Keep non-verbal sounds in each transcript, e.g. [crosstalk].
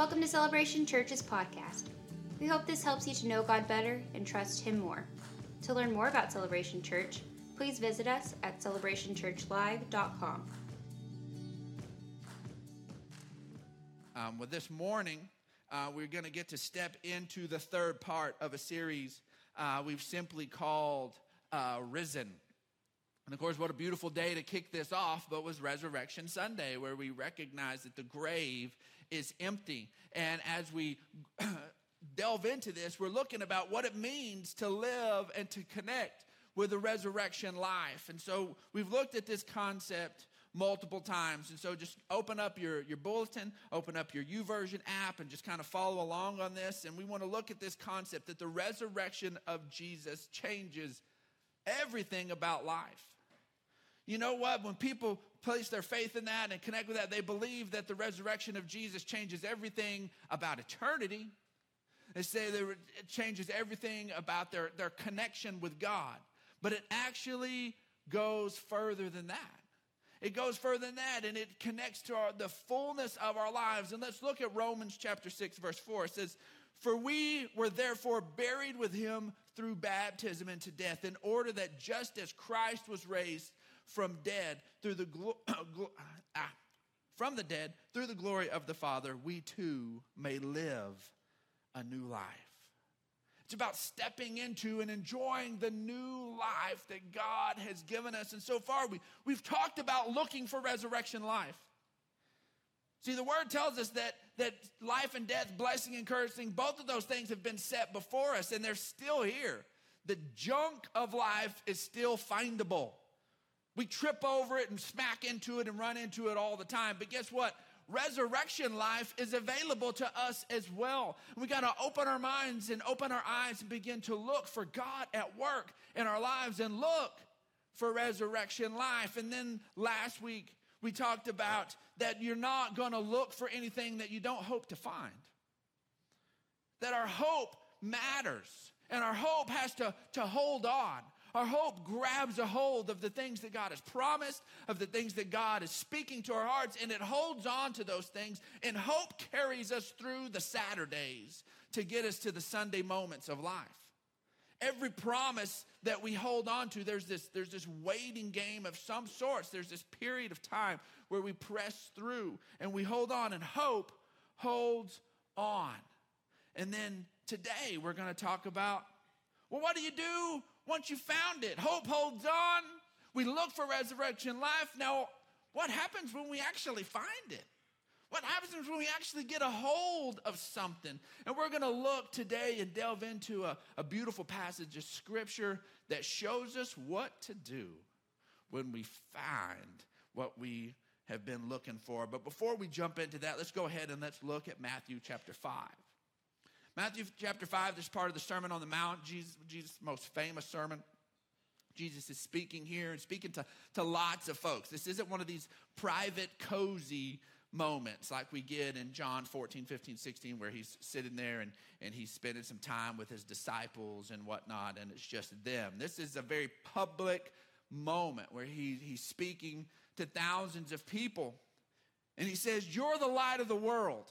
Welcome to Celebration Church's podcast. We hope this helps you to know God better and trust Him more. To learn more about Celebration Church, please visit us at celebrationchurchlive.com. Um, well, this morning, uh, we're going to get to step into the third part of a series uh, we've simply called uh, Risen. And of course, what a beautiful day to kick this off, but was Resurrection Sunday, where we recognize that the grave is empty. And as we [clears throat] delve into this, we're looking about what it means to live and to connect with the resurrection life. And so we've looked at this concept multiple times. And so just open up your, your bulletin, open up your YouVersion app, and just kind of follow along on this. And we want to look at this concept that the resurrection of Jesus changes everything about life. You know what? When people place their faith in that and connect with that, they believe that the resurrection of Jesus changes everything about eternity. They say that it changes everything about their, their connection with God. But it actually goes further than that. It goes further than that and it connects to our, the fullness of our lives. And let's look at Romans chapter 6, verse 4. It says, For we were therefore buried with him through baptism into death, in order that just as Christ was raised from dead through the [coughs] glo- ah, from the dead through the glory of the Father, we too may live a new life. It's about stepping into and enjoying the new life that God has given us. And so far, we, we've talked about looking for resurrection life. See, the word tells us that, that life and death, blessing and cursing, both of those things have been set before us and they're still here. The junk of life is still findable. We trip over it and smack into it and run into it all the time. But guess what? resurrection life is available to us as well. We got to open our minds and open our eyes and begin to look for God at work in our lives and look for resurrection life. And then last week, we talked about that you're not going to look for anything that you don't hope to find. That our hope matters and our hope has to, to hold on. Our hope grabs a hold of the things that God has promised, of the things that God is speaking to our hearts, and it holds on to those things. And hope carries us through the Saturdays to get us to the Sunday moments of life. Every promise that we hold on to, there's this, there's this waiting game of some sorts. There's this period of time where we press through and we hold on, and hope holds on. And then today we're going to talk about well, what do you do once you found it. Hope holds on. We look for resurrection life. Now, what happens when we actually find it? What happens when we actually get a hold of something? And we're going to look today and delve into a, a beautiful passage of scripture that shows us what to do when we find what we have been looking for. But before we jump into that, let's go ahead and let's look at Matthew chapter 5. Matthew chapter 5, this part of the Sermon on the Mount, Jesus, Jesus' most famous sermon. Jesus is speaking here and speaking to, to lots of folks. This isn't one of these private, cozy moments like we get in John 14, 15, 16, where he's sitting there and, and he's spending some time with his disciples and whatnot, and it's just them. This is a very public moment where he, he's speaking to thousands of people. And he says, You're the light of the world.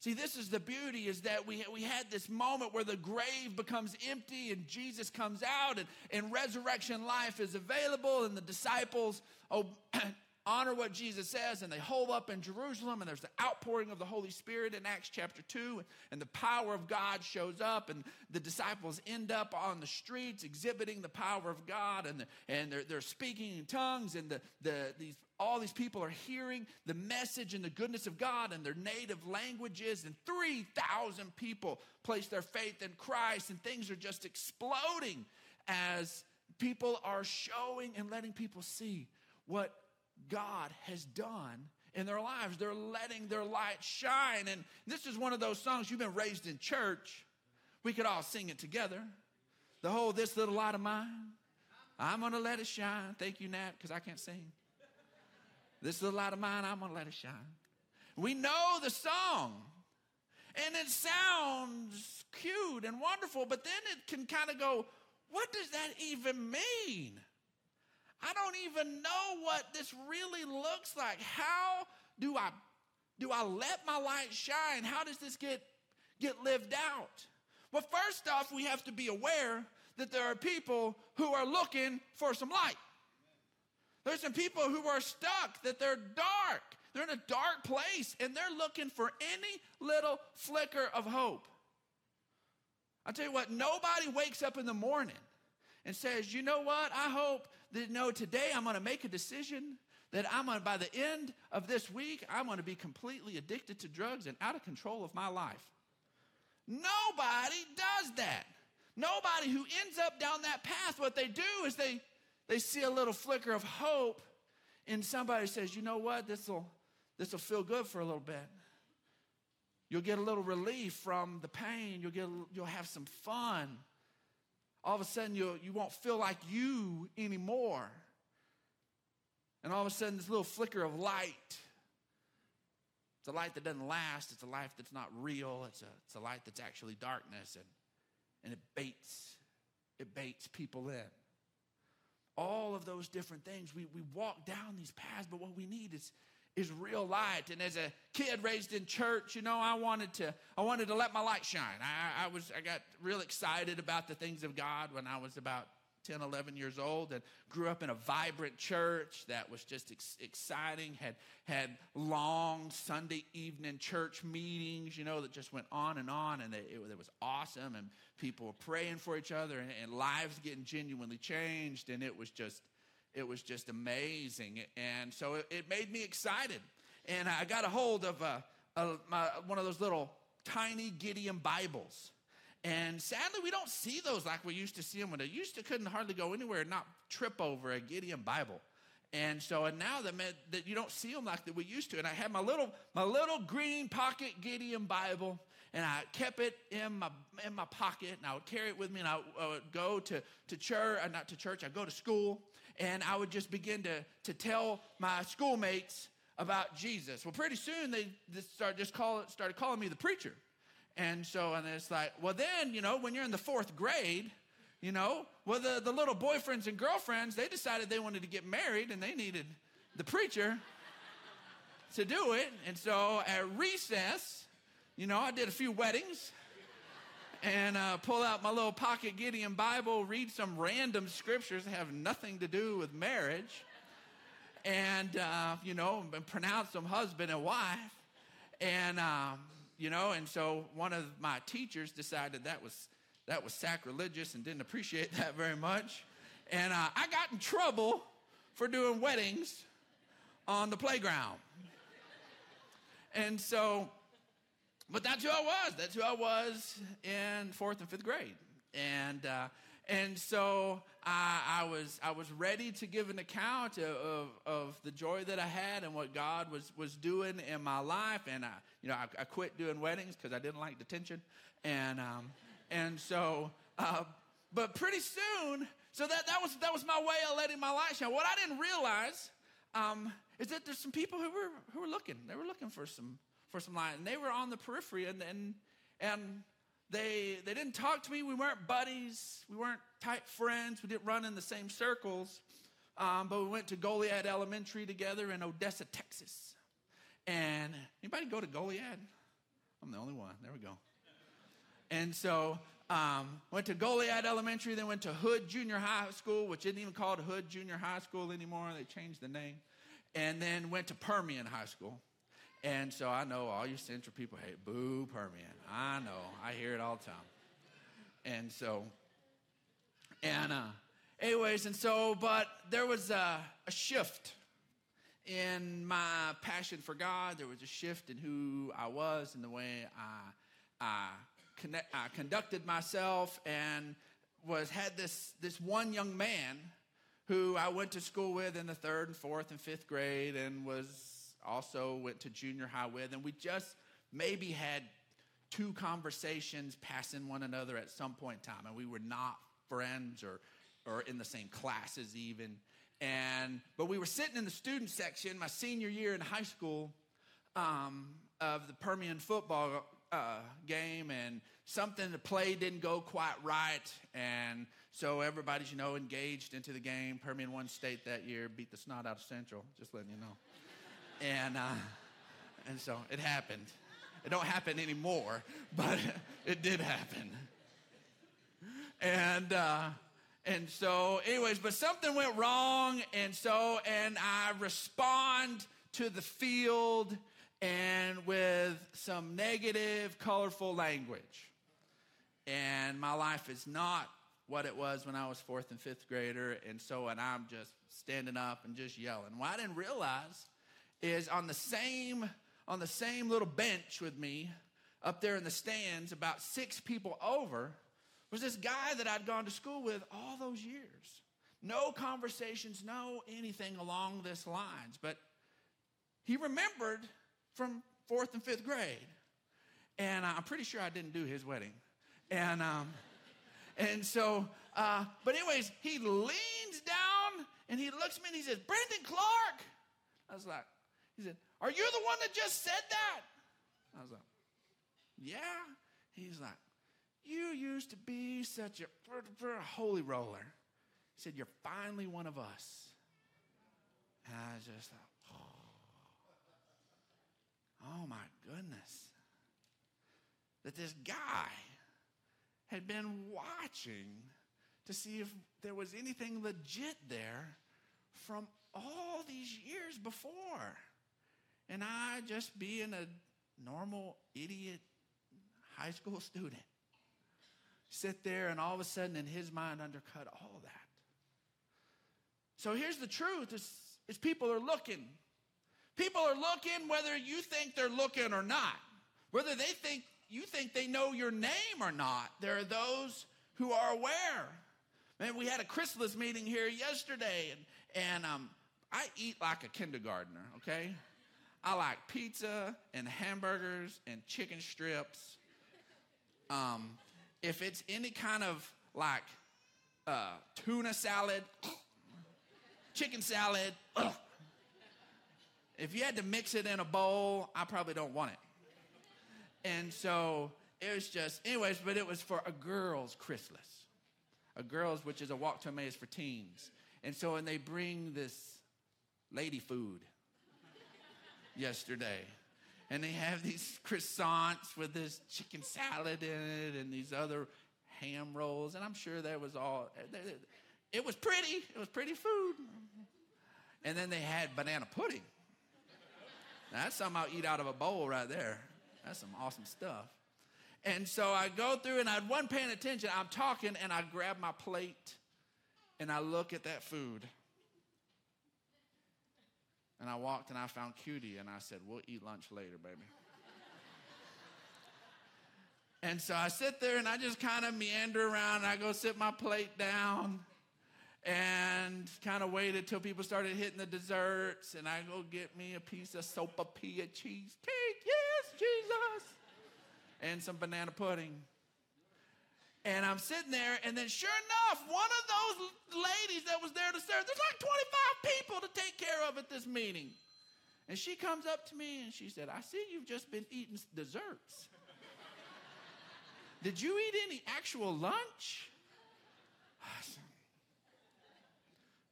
See, this is the beauty is that we, we had this moment where the grave becomes empty and Jesus comes out and, and resurrection life is available and the disciples oh, [clears throat] honor what Jesus says and they hold up in Jerusalem and there's the outpouring of the Holy Spirit in Acts chapter 2 and the power of God shows up and the disciples end up on the streets exhibiting the power of God and, the, and they're, they're speaking in tongues and the, the, these all these people are hearing the message and the goodness of God in their native languages, and 3,000 people place their faith in Christ, and things are just exploding as people are showing and letting people see what God has done in their lives. They're letting their light shine. And this is one of those songs you've been raised in church. We could all sing it together. the whole this little light of mine, I'm going to let it shine. Thank you, Nat, because I can't sing. This is little light of mine, I'm going to let it shine. We know the song. And it sounds cute and wonderful, but then it can kind of go, what does that even mean? I don't even know what this really looks like. How do I do I let my light shine? How does this get get lived out? Well, first off, we have to be aware that there are people who are looking for some light. There's some people who are stuck, that they're dark. They're in a dark place and they're looking for any little flicker of hope. I'll tell you what, nobody wakes up in the morning and says, you know what, I hope that, know, today I'm going to make a decision that I'm going to, by the end of this week, I'm going to be completely addicted to drugs and out of control of my life. Nobody does that. Nobody who ends up down that path, what they do is they, they see a little flicker of hope and somebody says, you know what, this will this will feel good for a little bit. You'll get a little relief from the pain. You'll, get, you'll have some fun. All of a sudden, you you won't feel like you anymore. And all of a sudden, this little flicker of light. It's a light that doesn't last. It's a life that's not real. It's a, it's a light that's actually darkness. And, and it baits, it baits people in. All of those different things. We, we walk down these paths, but what we need is, is real light. And as a kid raised in church, you know, I wanted to, I wanted to let my light shine. I, I was, I got real excited about the things of God when I was about 10, 11 years old and grew up in a vibrant church that was just ex- exciting, had, had long Sunday evening church meetings, you know, that just went on and on. And it, it, it was awesome. And people were praying for each other and, and lives getting genuinely changed. And it was just, it was just amazing. And so it, it made me excited. And I got a hold of a, a, my, one of those little tiny Gideon Bibles. And sadly, we don't see those like we used to see them when they used to couldn't hardly go anywhere and not trip over a Gideon Bible. And so, and now that that you don't see them like that we used to. And I had my little, my little green pocket Gideon Bible, and I kept it in my in my pocket, and I would carry it with me, and I would go to to church, uh, not to church, I'd go to school, and I would just begin to to tell my schoolmates about Jesus. Well, pretty soon they just started just call started calling me the preacher. And so, and it's like, well, then, you know, when you're in the fourth grade, you know, well, the, the little boyfriends and girlfriends, they decided they wanted to get married and they needed the preacher [laughs] to do it. And so at recess, you know, I did a few weddings and uh, pull out my little pocket Gideon Bible, read some random scriptures that have nothing to do with marriage, and, uh, you know, pronounce them husband and wife. And, um, you know, and so one of my teachers decided that was that was sacrilegious and didn't appreciate [laughs] that very much. And uh, I got in trouble for doing weddings on the playground. And so, but that's who I was. That's who I was in fourth and fifth grade. And uh, and so I, I, was I was ready to give an account of, of, of, the joy that I had and what God was was doing in my life. And I, you know, I, I quit doing weddings because I didn't like the tension. And um, and so, uh, but pretty soon, so that that was that was my way of letting my light shine. What I didn't realize um, is that there's some people who were who were looking. They were looking for some for some light, and they were on the periphery, and and and they, they didn't talk to me. We weren't buddies. We weren't tight friends. We didn't run in the same circles. Um, but we went to Goliad Elementary together in Odessa, Texas. And anybody go to Goliad? I'm the only one. There we go. And so um, went to Goliad Elementary, then went to Hood Junior High School, which isn't even called Hood Junior High School anymore. They changed the name. And then went to Permian High School. And so I know all you Central people hate boo Permian. I know. I hear it all the time. And so, and uh, anyways, and so, but there was a, a shift in my passion for God. There was a shift in who I was and the way I, I, connect, I conducted myself and was had this this one young man who I went to school with in the third and fourth and fifth grade and was also went to junior high with, and we just maybe had two conversations passing one another at some point in time, and we were not friends or, or in the same classes even. And, but we were sitting in the student section my senior year in high school um, of the Permian football uh, game, and something the play didn't go quite right, and so everybody's you know engaged into the game. Permian won state that year, beat the snot out of Central. Just letting you know, and uh, and so it happened. It don't happen anymore, [laughs] but it did happen. And uh, and so, anyways, but something went wrong, and so and I respond to the field and with some negative, colorful language. And my life is not what it was when I was fourth and fifth grader. And so, and I'm just standing up and just yelling. What I didn't realize is on the same on the same little bench with me up there in the stands, about six people over, was this guy that I'd gone to school with all those years. No conversations, no anything along this lines. But he remembered from fourth and fifth grade. And I'm pretty sure I didn't do his wedding. And, um, and so, uh, but anyways, he leans down and he looks at me and he says, Brandon Clark. I was like, he said, Are you the one that just said that? I was like, Yeah. He's like, You used to be such a, holy roller. He said, You're finally one of us. And I just thought, oh, oh my goodness, that this guy had been watching to see if there was anything legit there from all these years before. And I just being a normal idiot high school [laughs] student sit there and all of a sudden in his mind undercut all that. So here's the truth is, is people are looking People are looking whether you think they're looking or not, whether they think you think they know your name or not. There are those who are aware. Man, we had a Chrysalis meeting here yesterday, and, and um, I eat like a kindergartner, okay? I like pizza and hamburgers and chicken strips. Um, if it's any kind of like uh, tuna salad, chicken salad, if you had to mix it in a bowl, I probably don't want it. And so it was just, anyways, but it was for a girls' chrysalis. A girls, which is a walk to Emmaus for teens. And so, and they bring this lady food yesterday. And they have these croissants with this chicken salad in it and these other ham rolls. And I'm sure that was all, it was pretty. It was pretty food. And then they had banana pudding. That's something I'll eat out of a bowl right there. That's some awesome stuff. And so I go through and I wasn't paying attention. I'm talking and I grab my plate and I look at that food. And I walked and I found Cutie and I said, We'll eat lunch later, baby. and so I sit there and I just kind of meander around and I go sit my plate down and kind of waited till people started hitting the desserts, and I go get me a piece of sopapilla cheesecake, yes, Jesus, and some banana pudding. And I'm sitting there, and then sure enough, one of those ladies that was there to serve, there's like 25 people to take care of at this meeting. And she comes up to me and she said, I see you've just been eating desserts. Did you eat any actual lunch? Said,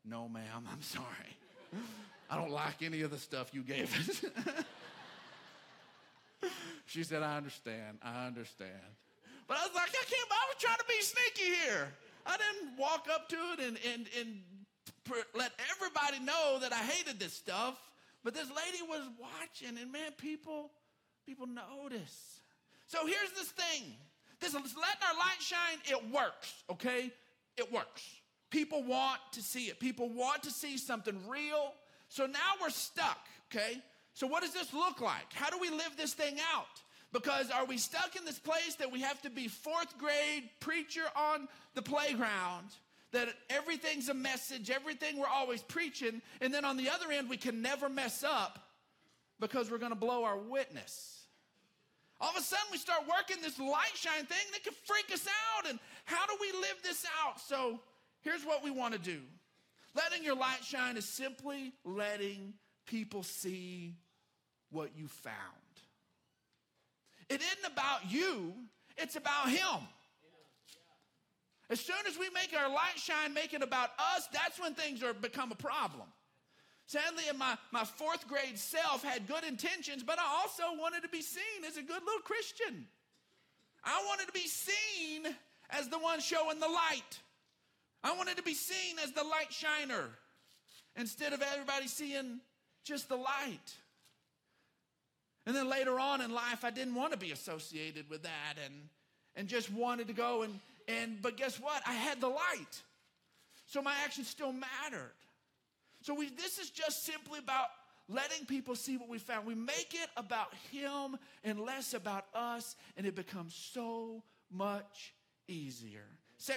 no, ma'am, I'm sorry. I don't like any of the stuff you gave us. [laughs] she said, I understand. I understand. But I was like, I can't, I was trying to be sneaky here. I didn't walk up to it and, and, and let everybody know that I hated this stuff. But this lady was watching, and man, people, people notice. So here's this thing. This letting our light shine, it works, okay? It works. People want to see it. People want to see something real. So now we're stuck, okay? So what does this look like? How do we live this thing out? Because are we stuck in this place that we have to be fourth grade preacher on the playground? That everything's a message, everything we're always preaching, and then on the other end, we can never mess up because we're gonna blow our witness. All of a sudden, we start working this light shine thing that can freak us out. And how do we we live this out? So here's what we want to do letting your light shine is simply letting people see what you found. It isn't about you, it's about Him. As soon as we make our light shine, make it about us, that's when things are become a problem. Sadly, my, my fourth grade self had good intentions, but I also wanted to be seen as a good little Christian. I wanted to be seen as the one showing the light. I wanted to be seen as the light shiner instead of everybody seeing just the light. And then later on in life, I didn't want to be associated with that and, and just wanted to go and, and, but guess what? I had the light. So my actions still mattered. So we, this is just simply about letting people see what we found. We make it about Him and less about us, and it becomes so much easier. 2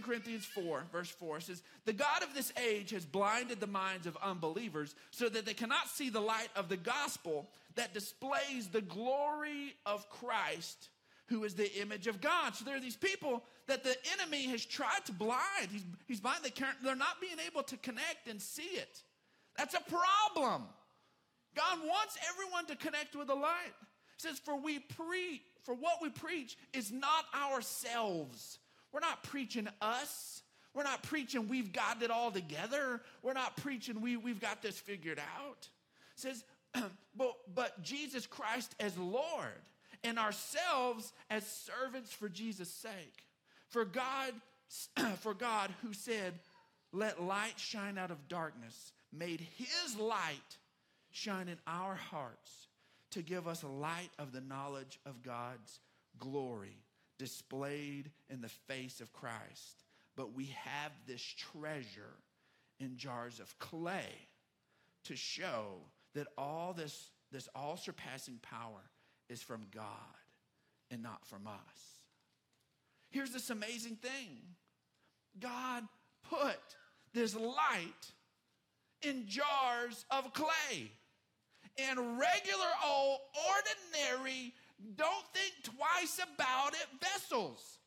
Corinthians 4, verse 4 says, The God of this age has blinded the minds of unbelievers so that they cannot see the light of the gospel that displays the glory of Christ, who is the image of God. So there are these people that the enemy has tried to blind. He's, he's blind. They can't, they're not being able to connect and see it. That's a problem. God wants everyone to connect with the light. He says, For we preach, for what we preach is not ourselves. We're not preaching us. We're not preaching we've got it all together. We're not preaching we, we've got this figured out. It says, [clears throat] but, but Jesus Christ as Lord and ourselves as servants for Jesus' sake. For God, [clears throat] for God who said, Let light shine out of darkness, made his light shine in our hearts to give us light of the knowledge of God's glory displayed in the face of Christ. But we have this treasure in jars of clay to show that all this, this all surpassing power is from God and not from us. Here's this amazing thing God put this light in jars of clay. And regular old, ordinary, don't think about it vessels.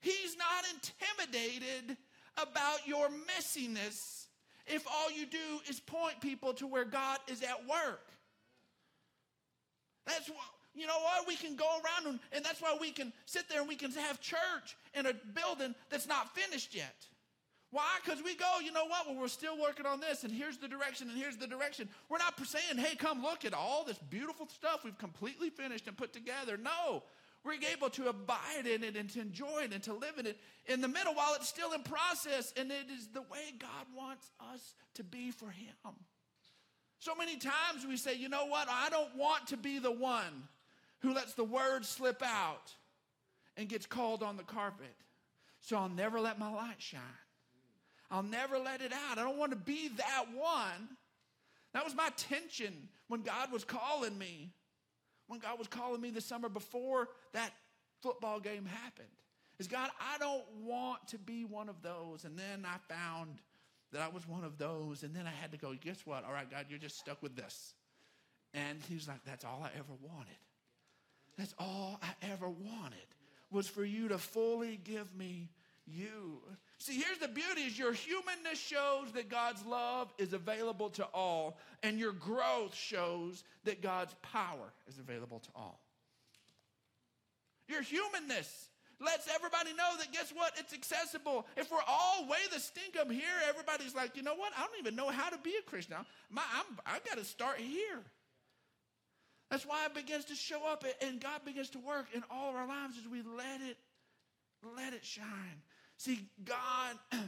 He's not intimidated about your messiness if all you do is point people to where God is at work. That's what, you know what? We can go around and, and that's why we can sit there and we can have church in a building that's not finished yet. Why? Because we go, you know what? Well, we're still working on this, and here's the direction, and here's the direction. We're not saying, hey, come look at all this beautiful stuff we've completely finished and put together. No, we're able to abide in it and to enjoy it and to live in it in the middle while it's still in process, and it is the way God wants us to be for Him. So many times we say, you know what? I don't want to be the one who lets the word slip out and gets called on the carpet. So I'll never let my light shine. I'll never let it out. I don't want to be that one. That was my tension when God was calling me. When God was calling me the summer before that football game happened. Is God, I don't want to be one of those. And then I found that I was one of those. And then I had to go, guess what? All right, God, you're just stuck with this. And he was like, that's all I ever wanted. That's all I ever wanted was for you to fully give me you. See, here's the beauty is your humanness shows that God's love is available to all, and your growth shows that God's power is available to all. Your humanness lets everybody know that guess what? It's accessible. If we're all way the stinkum here, everybody's like, you know what? I don't even know how to be a Christian. My, I'm, I got to start here. That's why it begins to show up and God begins to work in all of our lives as we let it, let it shine. See, God, [clears throat]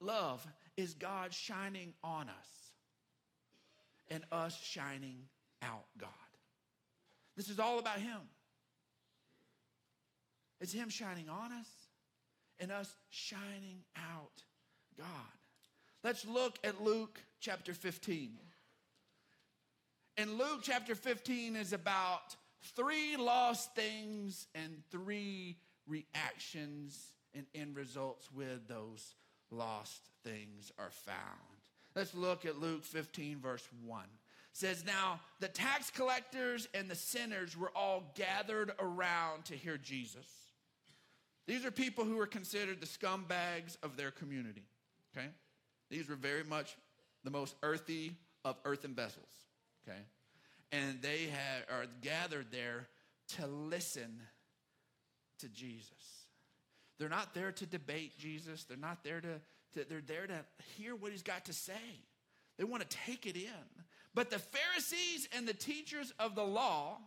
love is God shining on us and us shining out God. This is all about Him. It's Him shining on us and us shining out God. Let's look at Luke chapter 15. And Luke chapter 15 is about three lost things and three reactions and end results with those lost things are found. Let's look at Luke 15, verse 1. It says, Now the tax collectors and the sinners were all gathered around to hear Jesus. These are people who were considered the scumbags of their community. Okay? These were very much the most earthy of earthen vessels. Okay? And they had, are gathered there to listen to Jesus. They're not there to debate Jesus. They're not there to, to they're there to hear what he's got to say. They want to take it in. But the Pharisees and the teachers of the law,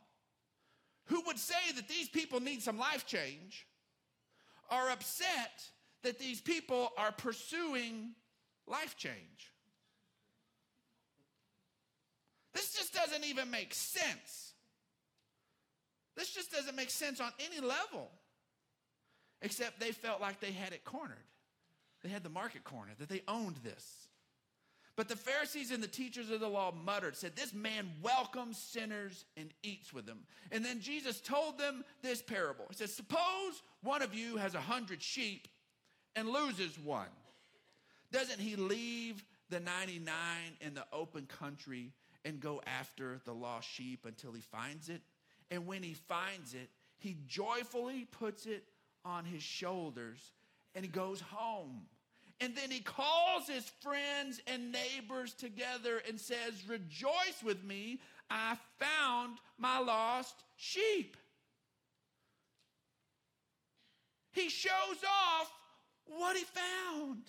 who would say that these people need some life change, are upset that these people are pursuing life change. This just doesn't even make sense. This just doesn't make sense on any level. Except they felt like they had it cornered. They had the market cornered, that they owned this. But the Pharisees and the teachers of the law muttered, said, This man welcomes sinners and eats with them. And then Jesus told them this parable. He says, Suppose one of you has a hundred sheep and loses one. Doesn't he leave the 99 in the open country and go after the lost sheep until he finds it? And when he finds it, he joyfully puts it on his shoulders and he goes home. And then he calls his friends and neighbors together and says, Rejoice with me, I found my lost sheep. He shows off what he found.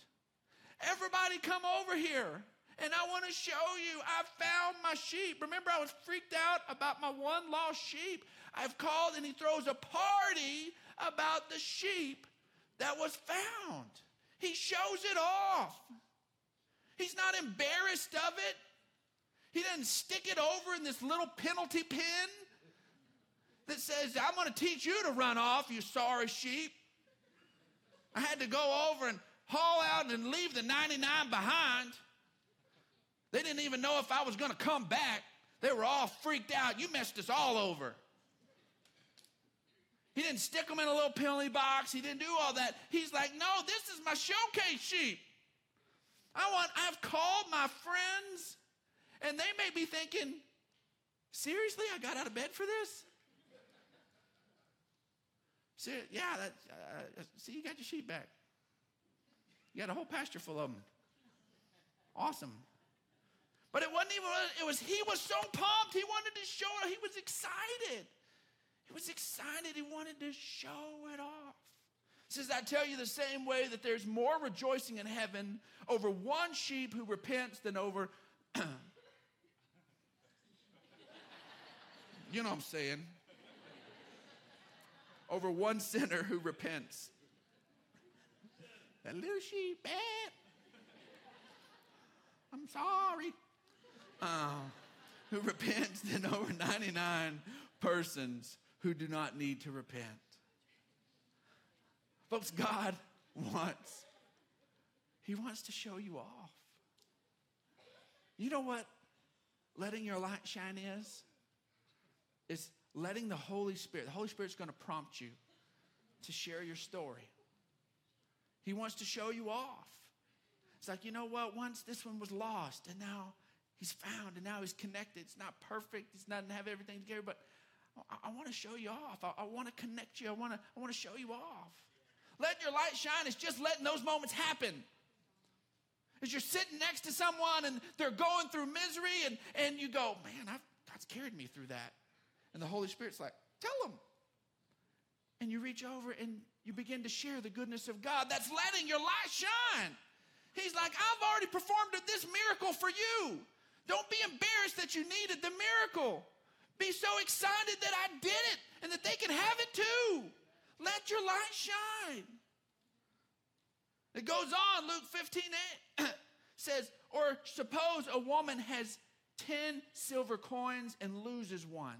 Everybody come over here. And I want to show you, I found my sheep. Remember, I was freaked out about my one lost sheep. I've called and he throws a party about the sheep that was found. He shows it off. He's not embarrassed of it. He doesn't stick it over in this little penalty pin that says, I'm going to teach you to run off, you sorry sheep. I had to go over and haul out and leave the 99 behind. They didn't even know if I was going to come back. They were all freaked out. You messed us all over. He didn't stick them in a little penalty box. He didn't do all that. He's like, no, this is my showcase sheep. I want, I've called my friends, and they may be thinking, seriously, I got out of bed for this? See, yeah, that, uh, see, you got your sheep back. You got a whole pasture full of them. Awesome. But it wasn't even, it was, he was so pumped. He wanted to show. He was excited. He was excited. He wanted to show it off. He says, I tell you the same way that there's more rejoicing in heaven over one sheep who repents than over, [coughs] you know what I'm saying, over one sinner who repents. That little sheep, bad. I'm sorry uh, who repents than over 99 persons who do not need to repent. Folks, God wants, He wants to show you off. You know what letting your light shine is? It's letting the Holy Spirit, the Holy Spirit's to prompt you to share your story. He wants to show you off. It's like, you know what? Once this one was lost, and now He's found and now he's connected. It's not perfect. He's not gonna have everything together, but I, I want to show you off. I, I want to connect you. I want to I want to show you off. Letting your light shine is just letting those moments happen. As you're sitting next to someone and they're going through misery, and, and you go, Man, I've, God's carried me through that. And the Holy Spirit's like, Tell them. And you reach over and you begin to share the goodness of God. That's letting your light shine. He's like, I've already performed this miracle for you. Don't be embarrassed that you needed the miracle. Be so excited that I did it and that they can have it too. Let your light shine. It goes on, Luke 15 8 [clears throat] says, Or suppose a woman has 10 silver coins and loses one.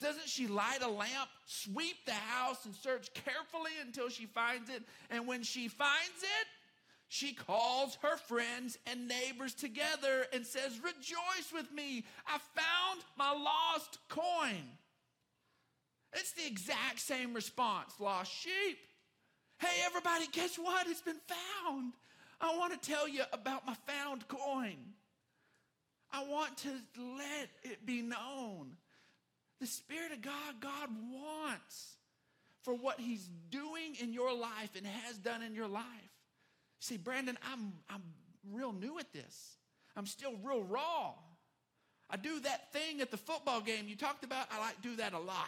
Doesn't she light a lamp, sweep the house, and search carefully until she finds it? And when she finds it, she calls her friends and neighbors together and says, Rejoice with me. I found my lost coin. It's the exact same response lost sheep. Hey, everybody, guess what? It's been found. I want to tell you about my found coin. I want to let it be known. The Spirit of God, God wants for what He's doing in your life and has done in your life. See, Brandon, I'm, I'm real new at this. I'm still real raw. I do that thing at the football game you talked about. I like do that a lot.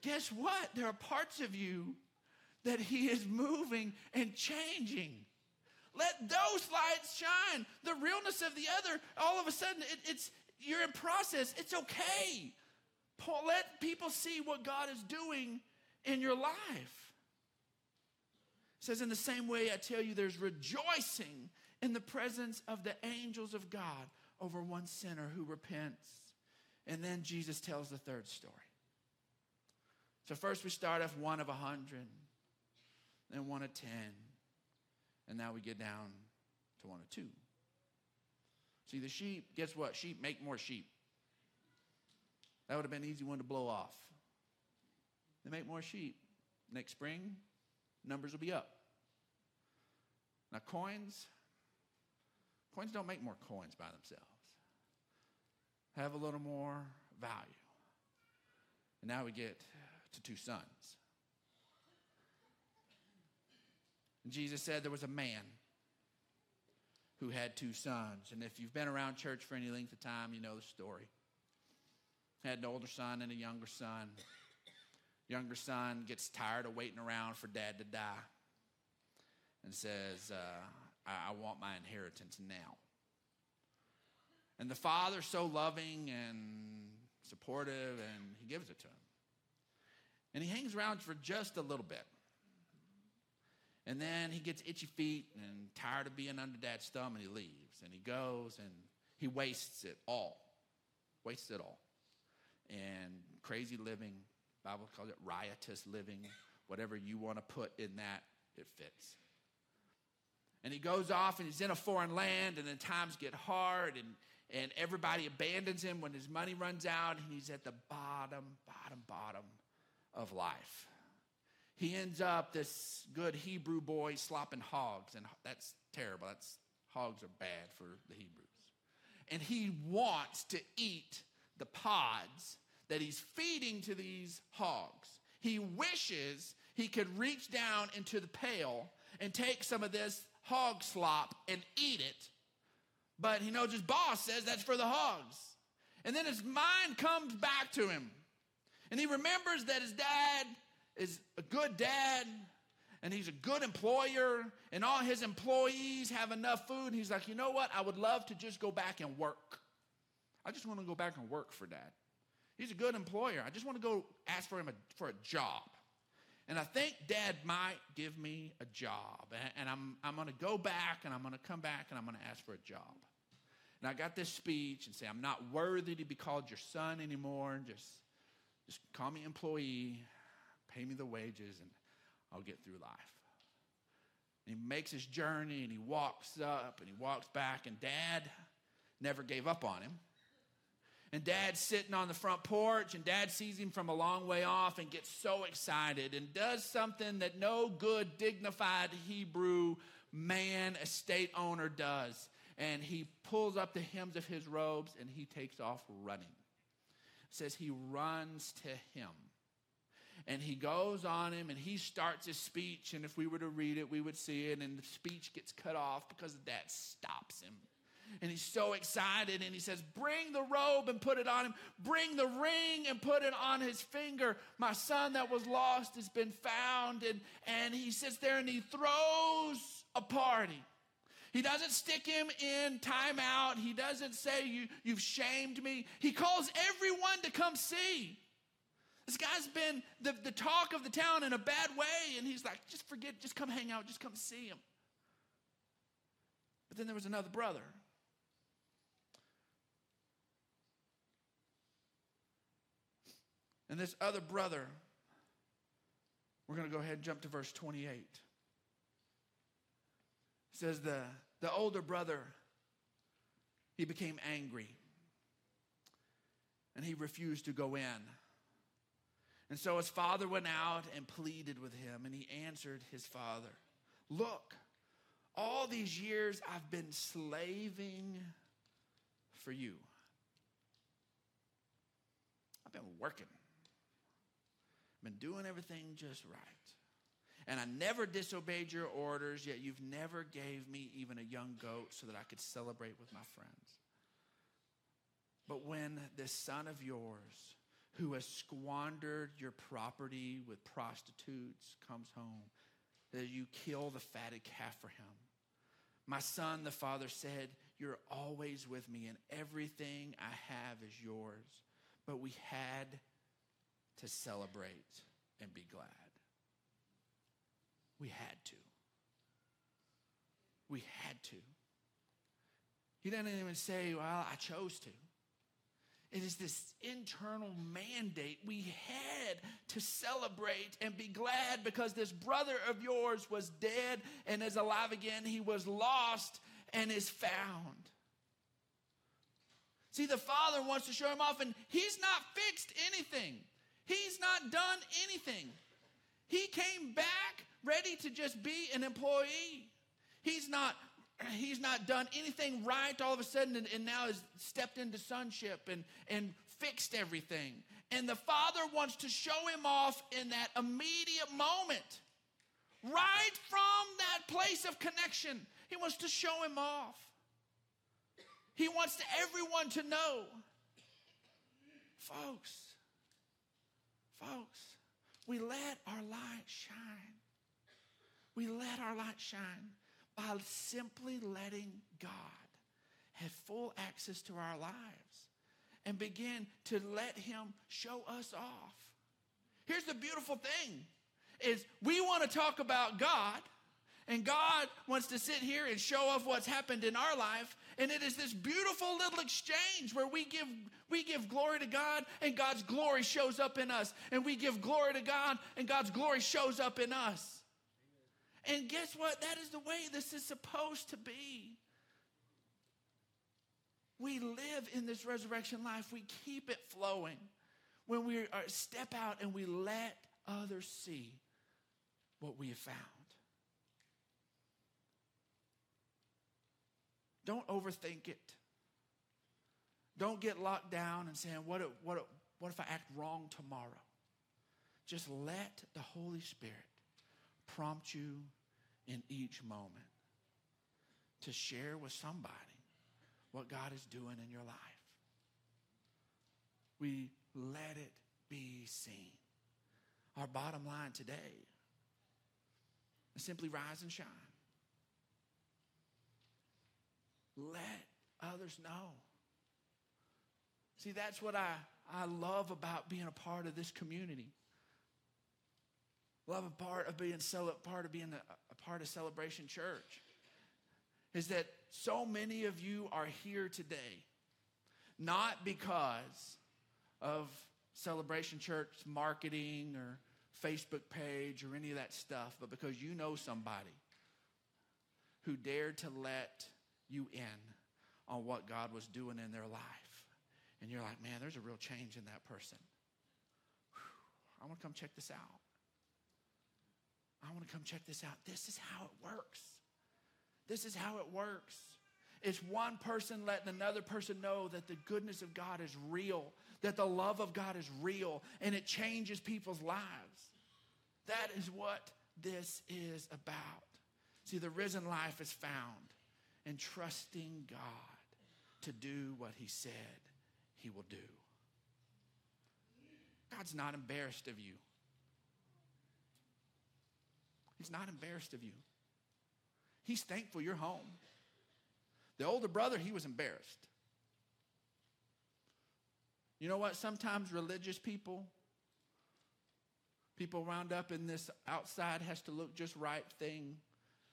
Guess what? There are parts of you that he is moving and changing. Let those lights shine. The realness of the other, all of a sudden, it, it's you're in process. It's okay. Let people see what God is doing in your life. Says, in the same way, I tell you, there's rejoicing in the presence of the angels of God over one sinner who repents. And then Jesus tells the third story. So, first we start off one of a hundred, then one of ten, and now we get down to one of two. See, the sheep, guess what? Sheep make more sheep. That would have been an easy one to blow off. They make more sheep. Next spring, numbers will be up. Now, coins, coins don't make more coins by themselves. Have a little more value. And now we get to two sons. And Jesus said there was a man who had two sons. And if you've been around church for any length of time, you know the story. Had an older son and a younger son. Younger son gets tired of waiting around for dad to die and says, uh, I-, I want my inheritance now. And the father's so loving and supportive, and he gives it to him. And he hangs around for just a little bit. And then he gets itchy feet and tired of being under dad's thumb and he leaves. And he goes and he wastes it all. Wastes it all. And crazy living, Bible calls it riotous living. Whatever you want to put in that, it fits. And he goes off and he's in a foreign land, and then times get hard, and, and everybody abandons him when his money runs out, and he's at the bottom, bottom, bottom of life. He ends up this good Hebrew boy slopping hogs, and that's terrible. That's hogs are bad for the Hebrews. And he wants to eat the pods that he's feeding to these hogs. He wishes he could reach down into the pail and take some of this hog slop and eat it, but he knows his boss says that's for the hogs. And then his mind comes back to him. And he remembers that his dad is a good dad and he's a good employer and all his employees have enough food. And he's like, you know what? I would love to just go back and work. I just want to go back and work for dad. He's a good employer. I just want to go ask for him a, for a job. And I think dad might give me a job. And, and I'm, I'm going to go back and I'm going to come back and I'm going to ask for a job. And I got this speech and say, I'm not worthy to be called your son anymore. Just, just call me employee, pay me the wages, and I'll get through life. And he makes his journey and he walks up and he walks back, and dad never gave up on him. And dad's sitting on the front porch, and dad sees him from a long way off and gets so excited and does something that no good, dignified Hebrew man, estate owner does. And he pulls up the hems of his robes and he takes off running. It says he runs to him. And he goes on him and he starts his speech. And if we were to read it, we would see it. And the speech gets cut off because dad stops him and he's so excited and he says, Bring the robe and put it on him. Bring the ring and put it on his finger. My son that was lost has been found. And, and he sits there and he throws a party. He doesn't stick him in timeout. He doesn't say, you, You've shamed me. He calls everyone to come see. This guy's been the, the talk of the town in a bad way, and he's like, Just forget, just come hang out, just come see him. But then there was another brother And this other brother, we're going to go ahead and jump to verse 28. It says, the, the older brother, he became angry and he refused to go in. And so his father went out and pleaded with him, and he answered his father, Look, all these years I've been slaving for you. I've been working been doing everything just right. And I never disobeyed your orders, yet you've never gave me even a young goat so that I could celebrate with my friends. But when this son of yours, who has squandered your property with prostitutes, comes home, that you kill the fatted calf for him. My son, the father said, You're always with me, and everything I have is yours. But we had to celebrate and be glad. We had to. We had to. He doesn't even say, Well, I chose to. It is this internal mandate. We had to celebrate and be glad because this brother of yours was dead and is alive again. He was lost and is found. See, the father wants to show him off, and he's not fixed anything, he's not done anything. He came back ready to just be an employee. He's not he's not done anything right all of a sudden and, and, now has stepped into sonship and, and fixed everything. And the Father wants to show him off in that immediate moment, right from that place of connection. He wants to show him off. He wants everyone to know. Folks, folks, we let our light shine. We let our light shine by simply letting God have full access to our lives and begin to let him show us off. Here's the beautiful thing is we want to talk about God and God wants to sit here and show off what's happened in our life and it is this beautiful little exchange where we give we give glory to God and God's glory shows up in us and we give glory to God and God's glory shows up in us. And guess what? That is the way this is supposed to be. We live in this resurrection life, we keep it flowing when we are, step out and we let others see what we have found. Don't overthink it. Don't get locked down and saying, what if, what, if, what if I act wrong tomorrow? Just let the Holy Spirit prompt you in each moment to share with somebody what God is doing in your life. We let it be seen. Our bottom line today is simply rise and shine. Let others know. See, that's what I, I love about being a part of this community. Love a part of being part of being a, a part of Celebration Church is that so many of you are here today, not because of Celebration Church marketing or Facebook page or any of that stuff, but because you know somebody who dared to let you in on what God was doing in their life. And you're like, man, there's a real change in that person. I want to come check this out. I want to come check this out. This is how it works. This is how it works. It's one person letting another person know that the goodness of God is real, that the love of God is real, and it changes people's lives. That is what this is about. See, the risen life is found in trusting God to do what He said He will do. God's not embarrassed of you. He's not embarrassed of you. He's thankful you're home. The older brother, he was embarrassed. You know what? Sometimes religious people, people round up in this outside has to look just right thing,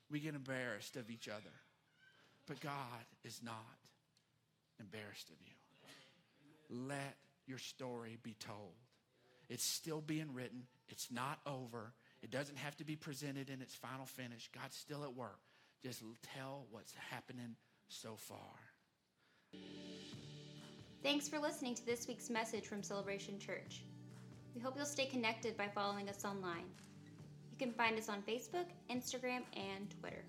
we get embarrassed of each other. But God is not embarrassed of you. Let your story be told. It's still being written, it's not over. It doesn't have to be presented in its final finish. God's still at work. Just tell what's happening so far. Thanks for listening to this week's message from Celebration Church. We hope you'll stay connected by following us online. You can find us on Facebook, Instagram, and Twitter.